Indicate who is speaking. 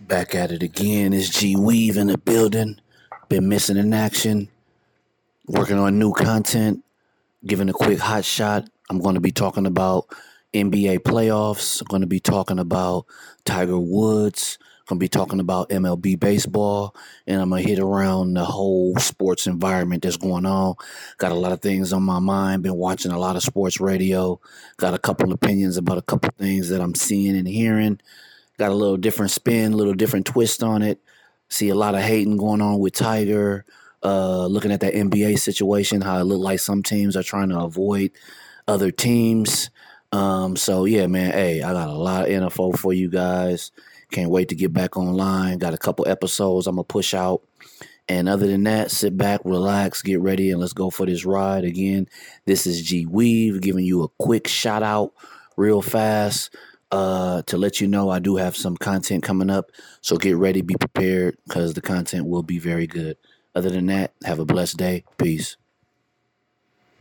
Speaker 1: Back at it again. It's G Weave in the building. Been missing in action. Working on new content. Giving a quick hot shot. I'm going to be talking about NBA playoffs. I'm going to be talking about Tiger Woods. I'm going to be talking about MLB baseball. And I'm going to hit around the whole sports environment that's going on. Got a lot of things on my mind. Been watching a lot of sports radio. Got a couple opinions about a couple things that I'm seeing and hearing got a little different spin, a little different twist on it. See a lot of hating going on with Tiger. Uh, looking at that NBA situation, how it looked like some teams are trying to avoid other teams. Um, so yeah, man. Hey, I got a lot of info for you guys. Can't wait to get back online. Got a couple episodes I'm gonna push out. And other than that, sit back, relax, get ready, and let's go for this ride. Again, this is G Weave giving you a quick shout out real fast uh, to let you know I do have some content coming up. So get ready, be prepared, because the content will be very good. Other than that, have a blessed day. Peace.